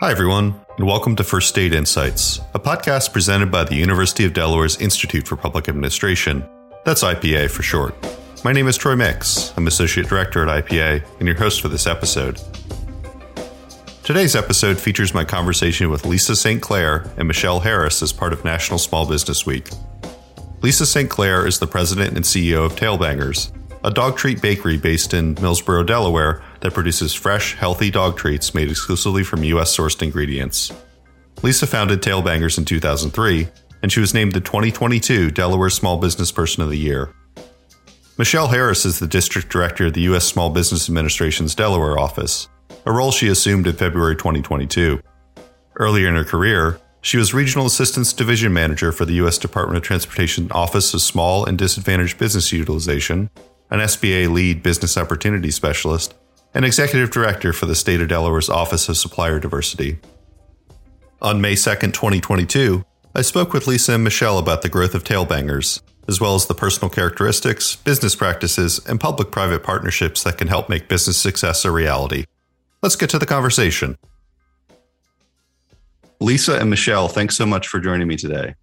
Hi, everyone, and welcome to First State Insights, a podcast presented by the University of Delaware's Institute for Public Administration. That's IPA for short. My name is Troy Mix. I'm Associate Director at IPA and your host for this episode. Today's episode features my conversation with Lisa St. Clair and Michelle Harris as part of National Small Business Week. Lisa St. Clair is the president and CEO of Tailbangers, a dog treat bakery based in Millsboro, Delaware, that produces fresh, healthy dog treats made exclusively from U.S. sourced ingredients. Lisa founded Tailbangers in 2003, and she was named the 2022 Delaware Small Business Person of the Year. Michelle Harris is the District Director of the U.S. Small Business Administration's Delaware office, a role she assumed in February 2022. Earlier in her career, she was Regional Assistance Division Manager for the U.S. Department of Transportation Office of Small and Disadvantaged Business Utilization, an SBA Lead Business Opportunity Specialist, and Executive Director for the State of Delaware's Office of Supplier Diversity. On May 2, 2022, I spoke with Lisa and Michelle about the growth of Tailbangers, as well as the personal characteristics, business practices, and public private partnerships that can help make business success a reality. Let's get to the conversation. Lisa and Michelle, thanks so much for joining me today.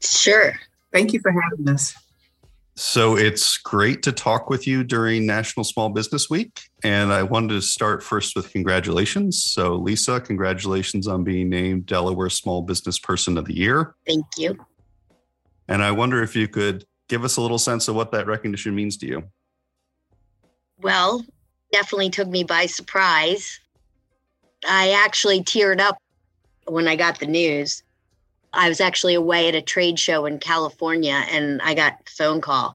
Sure. Thank you for having us. So it's great to talk with you during National Small Business Week. And I wanted to start first with congratulations. So, Lisa, congratulations on being named Delaware Small Business Person of the Year. Thank you. And I wonder if you could give us a little sense of what that recognition means to you. Well, definitely took me by surprise. I actually teared up when I got the news. I was actually away at a trade show in California and I got a phone call.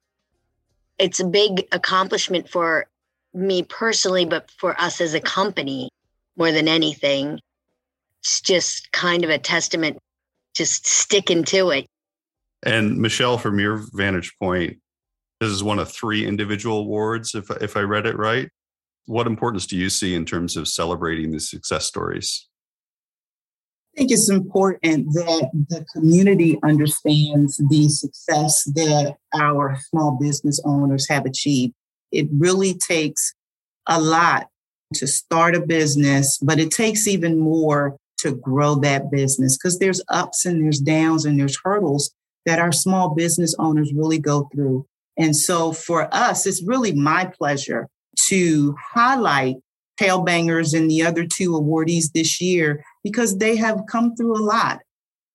It's a big accomplishment for me personally, but for us as a company more than anything. It's just kind of a testament, just sticking to it. And Michelle, from your vantage point, this is one of three individual awards, if, if I read it right. What importance do you see in terms of celebrating the success stories? I think it's important that the community understands the success that our small business owners have achieved. It really takes a lot to start a business, but it takes even more to grow that business because there's ups and there's downs and there's hurdles that our small business owners really go through. And so for us, it's really my pleasure to highlight Tailbangers and the other two awardees this year because they have come through a lot.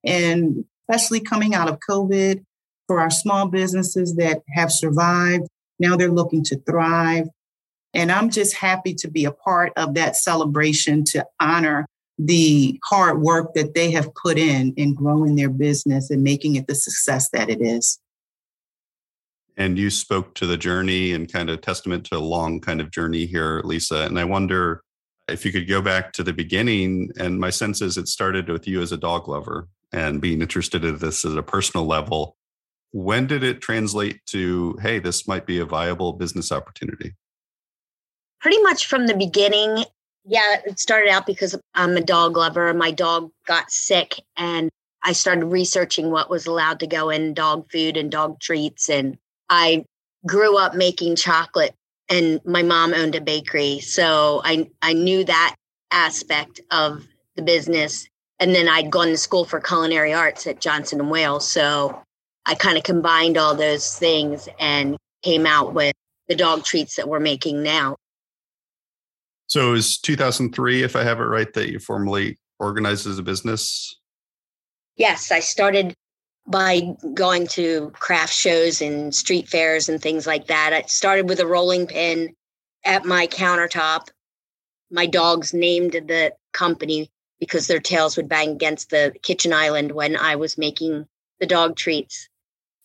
And especially coming out of COVID, for our small businesses that have survived, now they're looking to thrive. And I'm just happy to be a part of that celebration to honor the hard work that they have put in in growing their business and making it the success that it is. And you spoke to the journey and kind of testament to a long kind of journey here, Lisa. And I wonder if you could go back to the beginning, and my sense is it started with you as a dog lover and being interested in this at a personal level. When did it translate to, hey, this might be a viable business opportunity? Pretty much from the beginning. Yeah, it started out because I'm a dog lover. My dog got sick, and I started researching what was allowed to go in dog food and dog treats. And I grew up making chocolate and my mom owned a bakery so i i knew that aspect of the business. And then i'd gone to school for culinary arts at johnson and wales so i kind of combined all those things and came out with the dog treats that we're making now. So it was 2003 if i have it right that you formally organized as a business? Yes i started by going to craft shows and street fairs and things like that. I started with a rolling pin at my countertop. My dogs named the company because their tails would bang against the kitchen island when I was making the dog treats.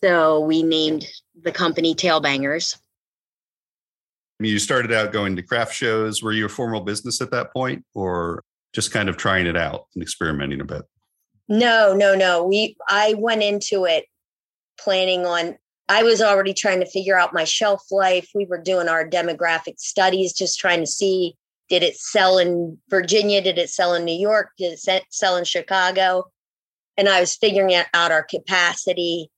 So we named the company Tailbangers. You started out going to craft shows. Were you a formal business at that point or just kind of trying it out and experimenting a bit? No, no, no. We I went into it planning on I was already trying to figure out my shelf life. We were doing our demographic studies just trying to see did it sell in Virginia, did it sell in New York, did it sell in Chicago? And I was figuring out our capacity.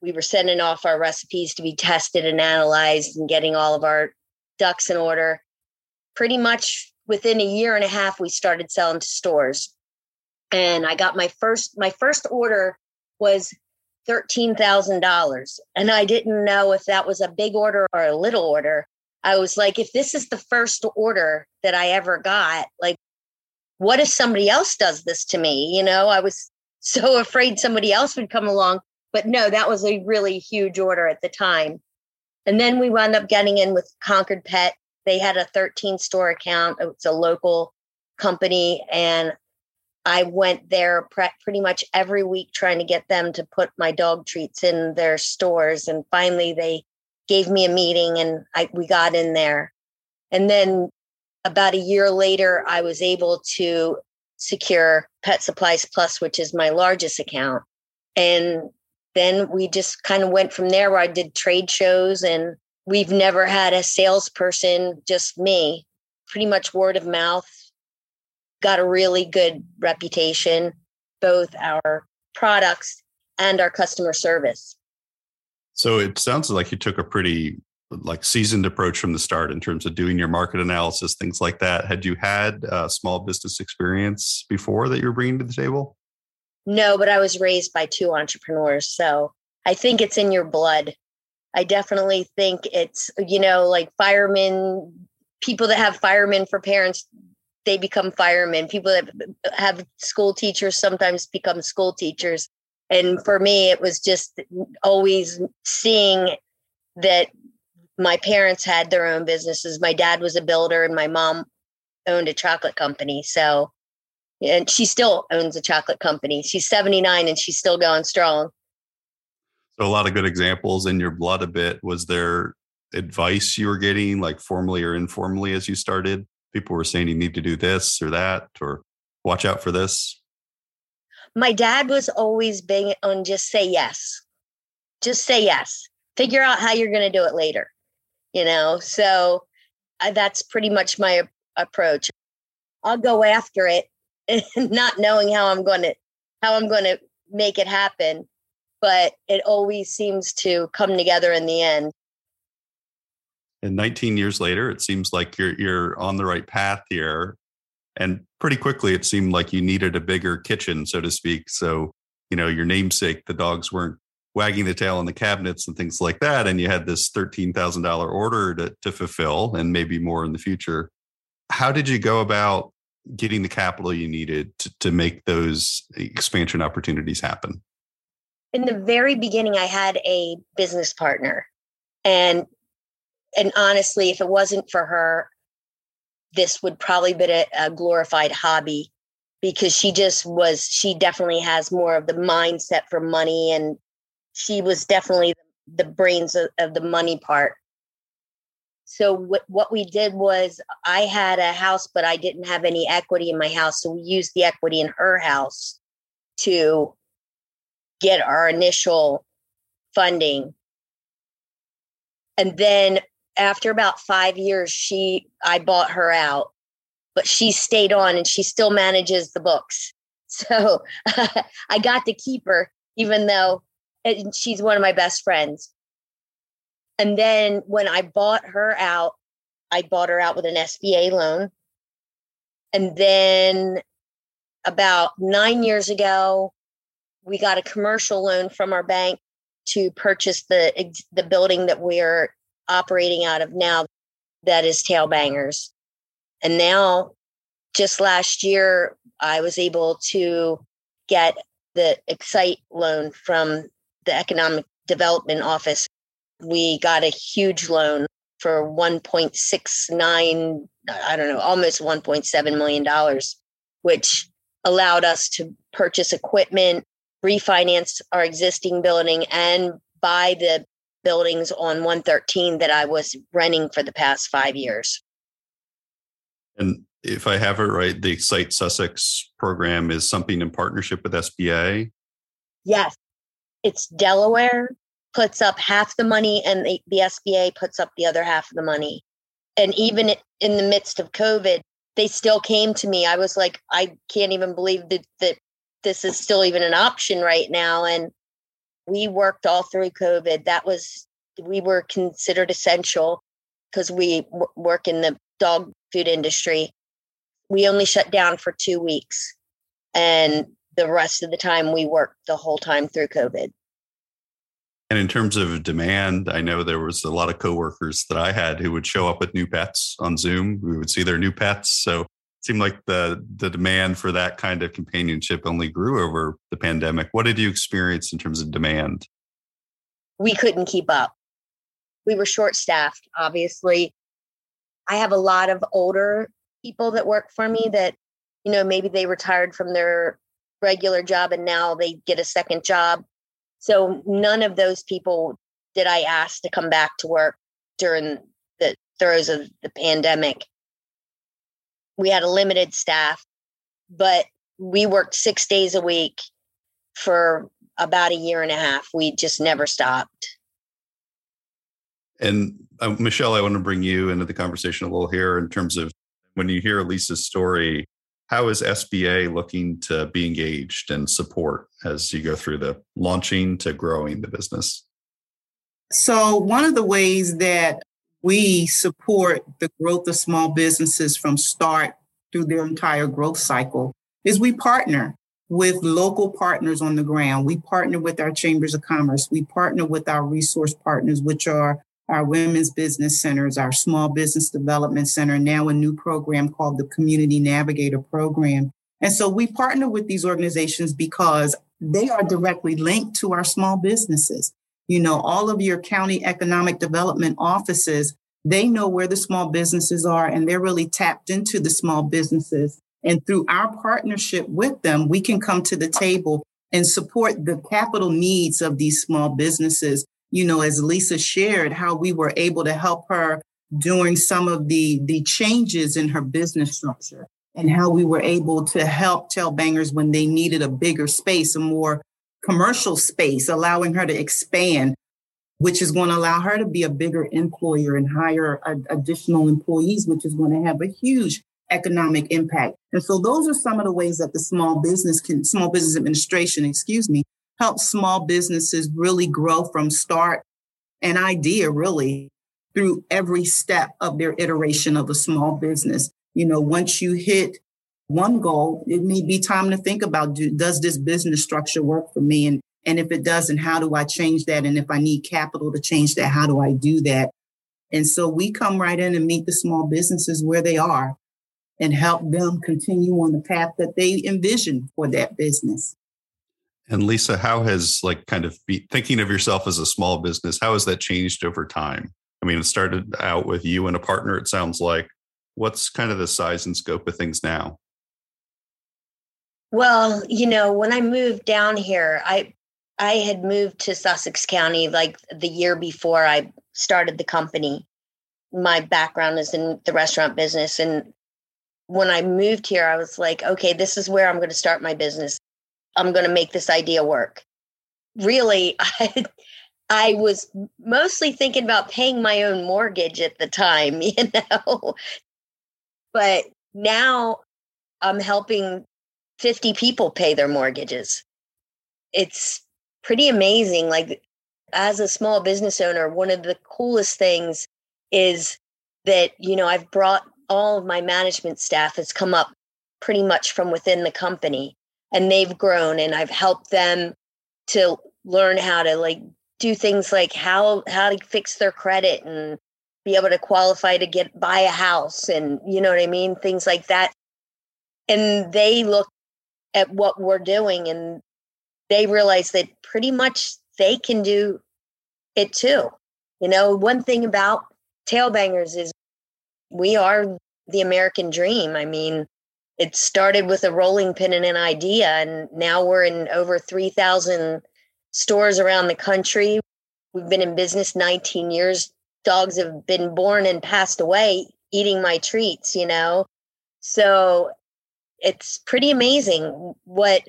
We were sending off our recipes to be tested and analyzed and getting all of our ducks in order. Pretty much within a year and a half, we started selling to stores. And I got my first, my first order was $13,000. And I didn't know if that was a big order or a little order. I was like, if this is the first order that I ever got, like, what if somebody else does this to me? You know, I was so afraid somebody else would come along. But no, that was a really huge order at the time. And then we wound up getting in with Concord Pet. They had a 13 store account. It's a local company. And I went there pre- pretty much every week trying to get them to put my dog treats in their stores. And finally, they gave me a meeting and I, we got in there. And then about a year later, I was able to secure Pet Supplies Plus, which is my largest account. And then we just kind of went from there where I did trade shows and we've never had a salesperson, just me, pretty much word of mouth. Got a really good reputation, both our products and our customer service. So it sounds like you took a pretty like seasoned approach from the start in terms of doing your market analysis, things like that. Had you had uh, small business experience before that you were bringing to the table? No, but I was raised by two entrepreneurs. So I think it's in your blood. I definitely think it's, you know, like firemen, people that have firemen for parents, they become firemen. People that have school teachers sometimes become school teachers. And for me, it was just always seeing that my parents had their own businesses. My dad was a builder and my mom owned a chocolate company. So, and she still owns a chocolate company. She's 79 and she's still going strong. So, a lot of good examples in your blood a bit. Was there advice you were getting, like formally or informally, as you started? People were saying you need to do this or that, or watch out for this. My dad was always big on just say yes. Just say yes. Figure out how you're going to do it later you know so I, that's pretty much my approach i'll go after it not knowing how i'm going to how i'm going to make it happen but it always seems to come together in the end and 19 years later it seems like you're you're on the right path here and pretty quickly it seemed like you needed a bigger kitchen so to speak so you know your namesake the dogs weren't wagging the tail on the cabinets and things like that. And you had this $13,000 order to, to fulfill and maybe more in the future. How did you go about getting the capital you needed to, to make those expansion opportunities happen? In the very beginning, I had a business partner. And and honestly, if it wasn't for her, this would probably be a, a glorified hobby because she just was she definitely has more of the mindset for money and she was definitely the brains of, of the money part. So what what we did was I had a house, but I didn't have any equity in my house. So we used the equity in her house to get our initial funding. And then after about five years, she I bought her out, but she stayed on and she still manages the books. So I got to keep her, even though she's one of my best friends. And then when I bought her out, I bought her out with an SBA loan. And then about nine years ago, we got a commercial loan from our bank to purchase the the building that we're operating out of now that is tailbangers and now just last year i was able to get the excite loan from the Economic Development Office, we got a huge loan for 1.69, I don't know, almost 1.7 million dollars, which allowed us to purchase equipment, refinance our existing building, and buy the buildings on 113 that I was renting for the past five years. And if I have it right, the Excite Sussex program is something in partnership with SBA. Yes, it's Delaware puts up half the money and the, the SBA puts up the other half of the money. And even in the midst of COVID, they still came to me. I was like, I can't even believe that, that this is still even an option right now. And we worked all through COVID. That was, we were considered essential because we w- work in the dog food industry. we only shut down for two weeks. And the rest of the time we worked the whole time through COVID. And in terms of demand, I know there was a lot of coworkers that I had who would show up with new pets on Zoom. We would see their new pets. So seemed like the the demand for that kind of companionship only grew over the pandemic. What did you experience in terms of demand? We couldn't keep up. We were short staffed, obviously. I have a lot of older people that work for me that, you know, maybe they retired from their regular job and now they get a second job. So none of those people did I ask to come back to work during the throes of the pandemic. We had a limited staff, but we worked six days a week for about a year and a half. We just never stopped. And uh, Michelle, I want to bring you into the conversation a little here in terms of when you hear Lisa's story, how is SBA looking to be engaged and support as you go through the launching to growing the business? So, one of the ways that we support the growth of small businesses from start through their entire growth cycle is we partner with local partners on the ground. We partner with our chambers of commerce. We partner with our resource partners, which are our women's business centers, our small business development center, now a new program called the Community Navigator Program. And so we partner with these organizations because they are directly linked to our small businesses. You know, all of your county economic development offices, they know where the small businesses are and they're really tapped into the small businesses. And through our partnership with them, we can come to the table and support the capital needs of these small businesses you know, as Lisa shared, how we were able to help her during some of the, the changes in her business structure and how we were able to help tail bangers when they needed a bigger space, a more commercial space, allowing her to expand, which is going to allow her to be a bigger employer and hire uh, additional employees, which is going to have a huge economic impact. And so those are some of the ways that the small business can, small business administration, excuse me, help small businesses really grow from start an idea really through every step of their iteration of a small business. You know, once you hit one goal, it may be time to think about do, does this business structure work for me? And, and if it doesn't, how do I change that? And if I need capital to change that, how do I do that? And so we come right in and meet the small businesses where they are and help them continue on the path that they envision for that business. And Lisa, how has like kind of be, thinking of yourself as a small business, how has that changed over time? I mean, it started out with you and a partner, it sounds like. What's kind of the size and scope of things now? Well, you know, when I moved down here, I I had moved to Sussex County like the year before I started the company. My background is in the restaurant business and when I moved here, I was like, okay, this is where I'm going to start my business. I'm going to make this idea work. Really, I, I was mostly thinking about paying my own mortgage at the time, you know. But now I'm helping 50 people pay their mortgages. It's pretty amazing. Like, as a small business owner, one of the coolest things is that, you know, I've brought all of my management staff has come up pretty much from within the company and they've grown and I've helped them to learn how to like do things like how how to fix their credit and be able to qualify to get buy a house and you know what I mean things like that and they look at what we're doing and they realize that pretty much they can do it too. You know one thing about tailbangers is we are the American dream. I mean it started with a rolling pin and an idea and now we're in over 3000 stores around the country. We've been in business 19 years. Dogs have been born and passed away eating my treats you know? So it's pretty amazing what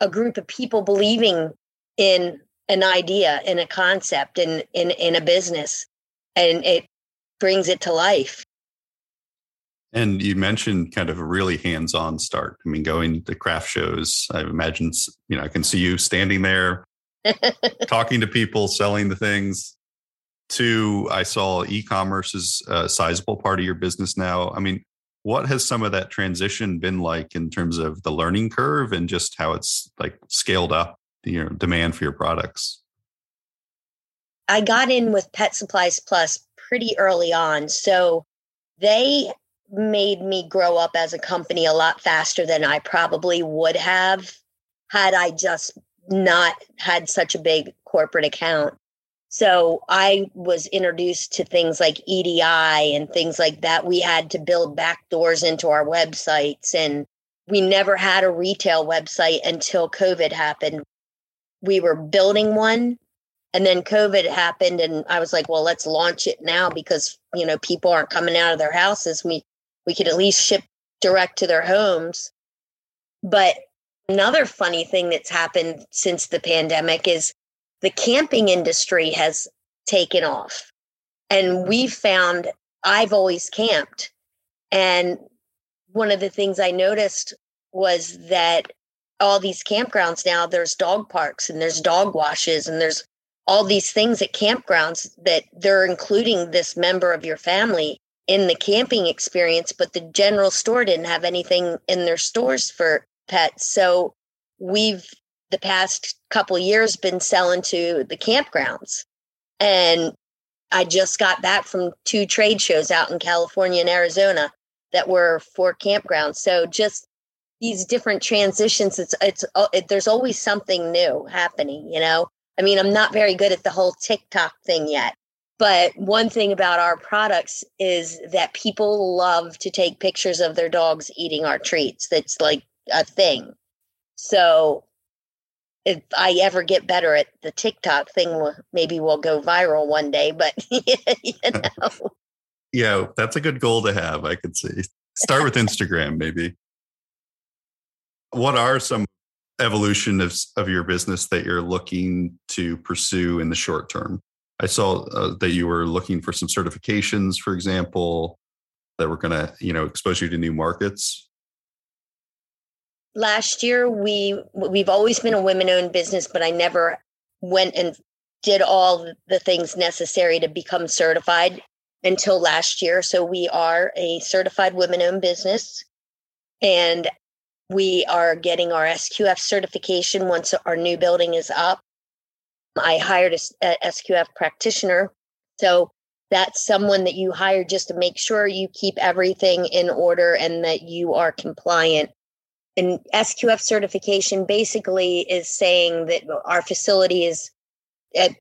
a group of people believing in an idea in a concept in in in a business and it brings it to life and you mentioned kind of a really hands-on start. I mean, going to craft shows. I imagine, you know, I can see you standing there, talking to people, selling the things. To I saw e-commerce is a sizable part of your business now. I mean, what has some of that transition been like in terms of the learning curve and just how it's like scaled up your demand for your products? I got in with pet supplies plus pretty early on so they made me grow up as a company a lot faster than i probably would have had i just not had such a big corporate account so I was introduced to things like EDI and things like that. We had to build back doors into our websites, and we never had a retail website until COVID happened. We were building one, and then COVID happened, and I was like, "Well, let's launch it now because you know people aren't coming out of their houses. We we could at least ship direct to their homes." But another funny thing that's happened since the pandemic is the camping industry has taken off. And mm-hmm. we found I've always camped. And one of the things I noticed was that all these campgrounds now, there's dog parks and there's dog washes and there's all these things at campgrounds that they're including this member of your family in the camping experience, but the general store didn't have anything in their stores for pets. So we've the past couple years been selling to the campgrounds. And I just got back from two trade shows out in California and Arizona that were for campgrounds. So just these different transitions, it's it's uh, it, there's always something new happening. You know, I mean, I'm not very good at the whole TikTok thing yet. But one thing about our products is that people love to take pictures of their dogs eating our treats. That's like a thing. So if I ever get better at the TikTok thing, maybe we'll go viral one day. But you know. yeah, that's a good goal to have. I could see. Start with Instagram, maybe. What are some evolution of of your business that you're looking to pursue in the short term? I saw uh, that you were looking for some certifications, for example, that were going to, you know, expose you to new markets last year we we've always been a women owned business but i never went and did all the things necessary to become certified until last year. So we are a certified women owned business and we are getting our sqf certification once our new building is up. I hired a, a sqf practitioner. So that's someone that you hire just to make sure you keep everything in order and that you are compliant and SQF certification basically is saying that our facility is at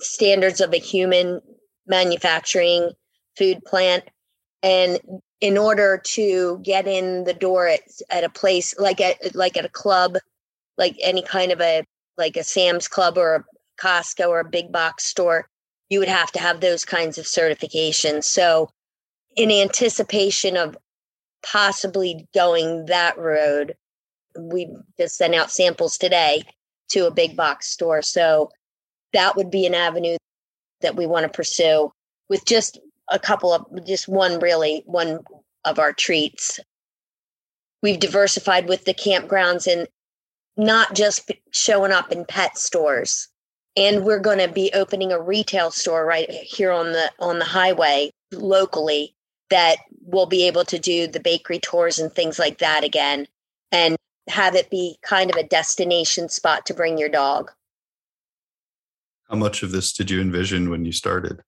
standards of a human manufacturing food plant. And in order to get in the door at, at a place like at like at a club, like any kind of a like a Sam's Club or a Costco or a big box store, you would have to have those kinds of certifications. So in anticipation of possibly going that road. We just sent out samples today to a big box store. So that would be an avenue that we want to pursue with just a couple of, just one really, one of our treats. We've diversified with the campgrounds and not just showing up in pet stores. And we're going to be opening a retail store right here on the on the highway locally that we'll be able to do the bakery tours and things like that again and have it be kind of a destination spot to bring your dog. How much of this did you envision when you started?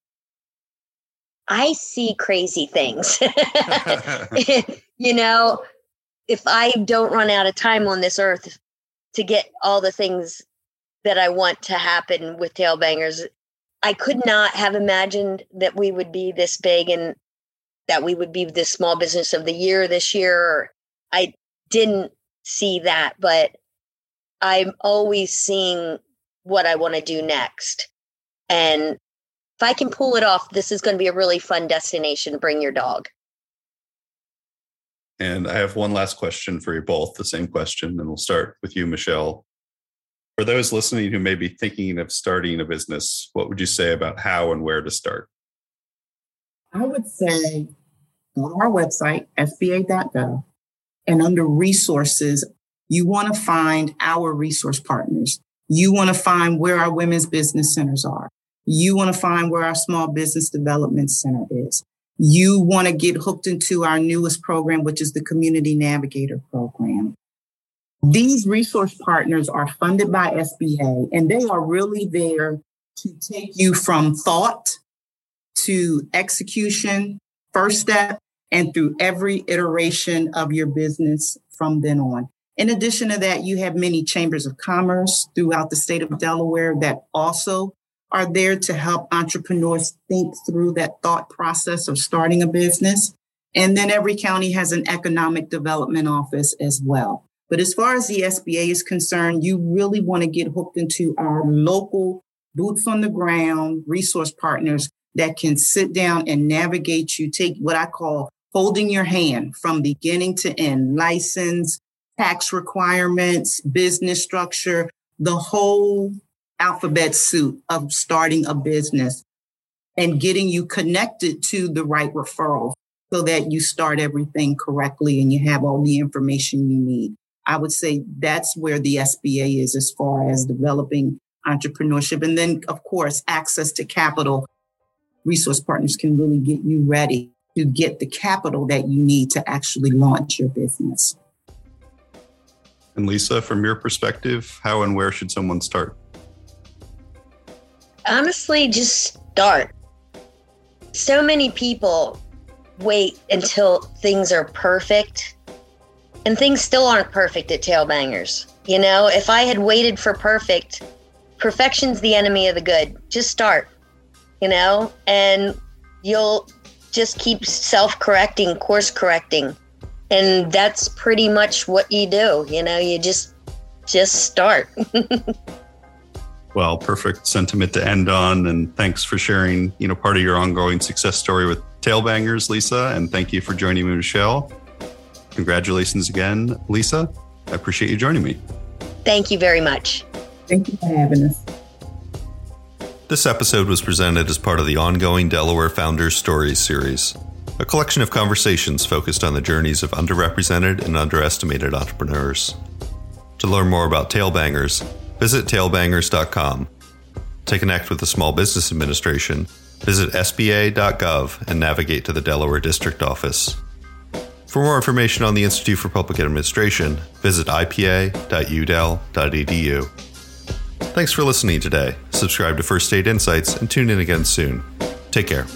I see crazy things. you know, if I don't run out of time on this earth to get all the things that I want to happen with Tailbangers, I could not have imagined that we would be this big and that we would be the small business of the year this year. I didn't see that, but I'm always seeing what I want to do next. And if I can pull it off, this is going to be a really fun destination to bring your dog. And I have one last question for you both, the same question, and we'll start with you, Michelle. For those listening who may be thinking of starting a business, what would you say about how and where to start? I would say to our website, sba.gov, and under resources, you want to find our resource partners. You want to find where our women's business centers are. You want to find where our small business development center is. you want to get hooked into our newest program, which is the Community Navigator Program. These resource partners are funded by SBA, and they are really there to take you from thought to execution, first step, and through every iteration of your business from then on. In addition to that, you have many chambers of commerce throughout the state of Delaware that also are there to help entrepreneurs think through that thought process of starting a business. And then every county has an economic development office as well. But as far as the SBA is concerned, you really want to get hooked into our local boots on the ground resource partners that can sit down and navigate you, take what I call holding your hand from beginning to end, license, tax requirements, business structure, the whole alphabet soup of starting a business and getting you connected to the right referral so that you start everything correctly and you have all the information you need. I would say that's where the SBA is as far as developing entrepreneurship. And then, of course, access to capital. Resource partners can really get you ready to get the capital that you need to actually launch your business. And Lisa, from your perspective, how and where should someone start? honestly just start. So many people wait until things are perfect, and things still aren't perfect at Tailbangers. You know, if I had waited for perfect, perfection's the enemy of the good. Just start, you know, and you'll just keep self correcting, course correcting. And that's pretty much what you do. You know, you just just start. well, perfect sentiment to end on. And thanks for sharing, you know, part of your ongoing success story with Tailbangers, Lisa. And thank you for joining me, Michelle. Congratulations again, Lisa. I appreciate you joining me. Thank you very much. Thank you for having us. This episode was presented as part of the ongoing Delaware Founders Stories series, a collection of conversations focused on the journeys of underrepresented and underestimated entrepreneurs. To learn more about Tailbangers, visit tailbangers.com. To connect with the Small Business Administration, visit sba.gov and navigate to the Delaware District Office. For more information on the Institute for Public Administration, visit ipa.udel.edu. Thanks for listening today. Subscribe to First State Insights and tune in again soon. Take care.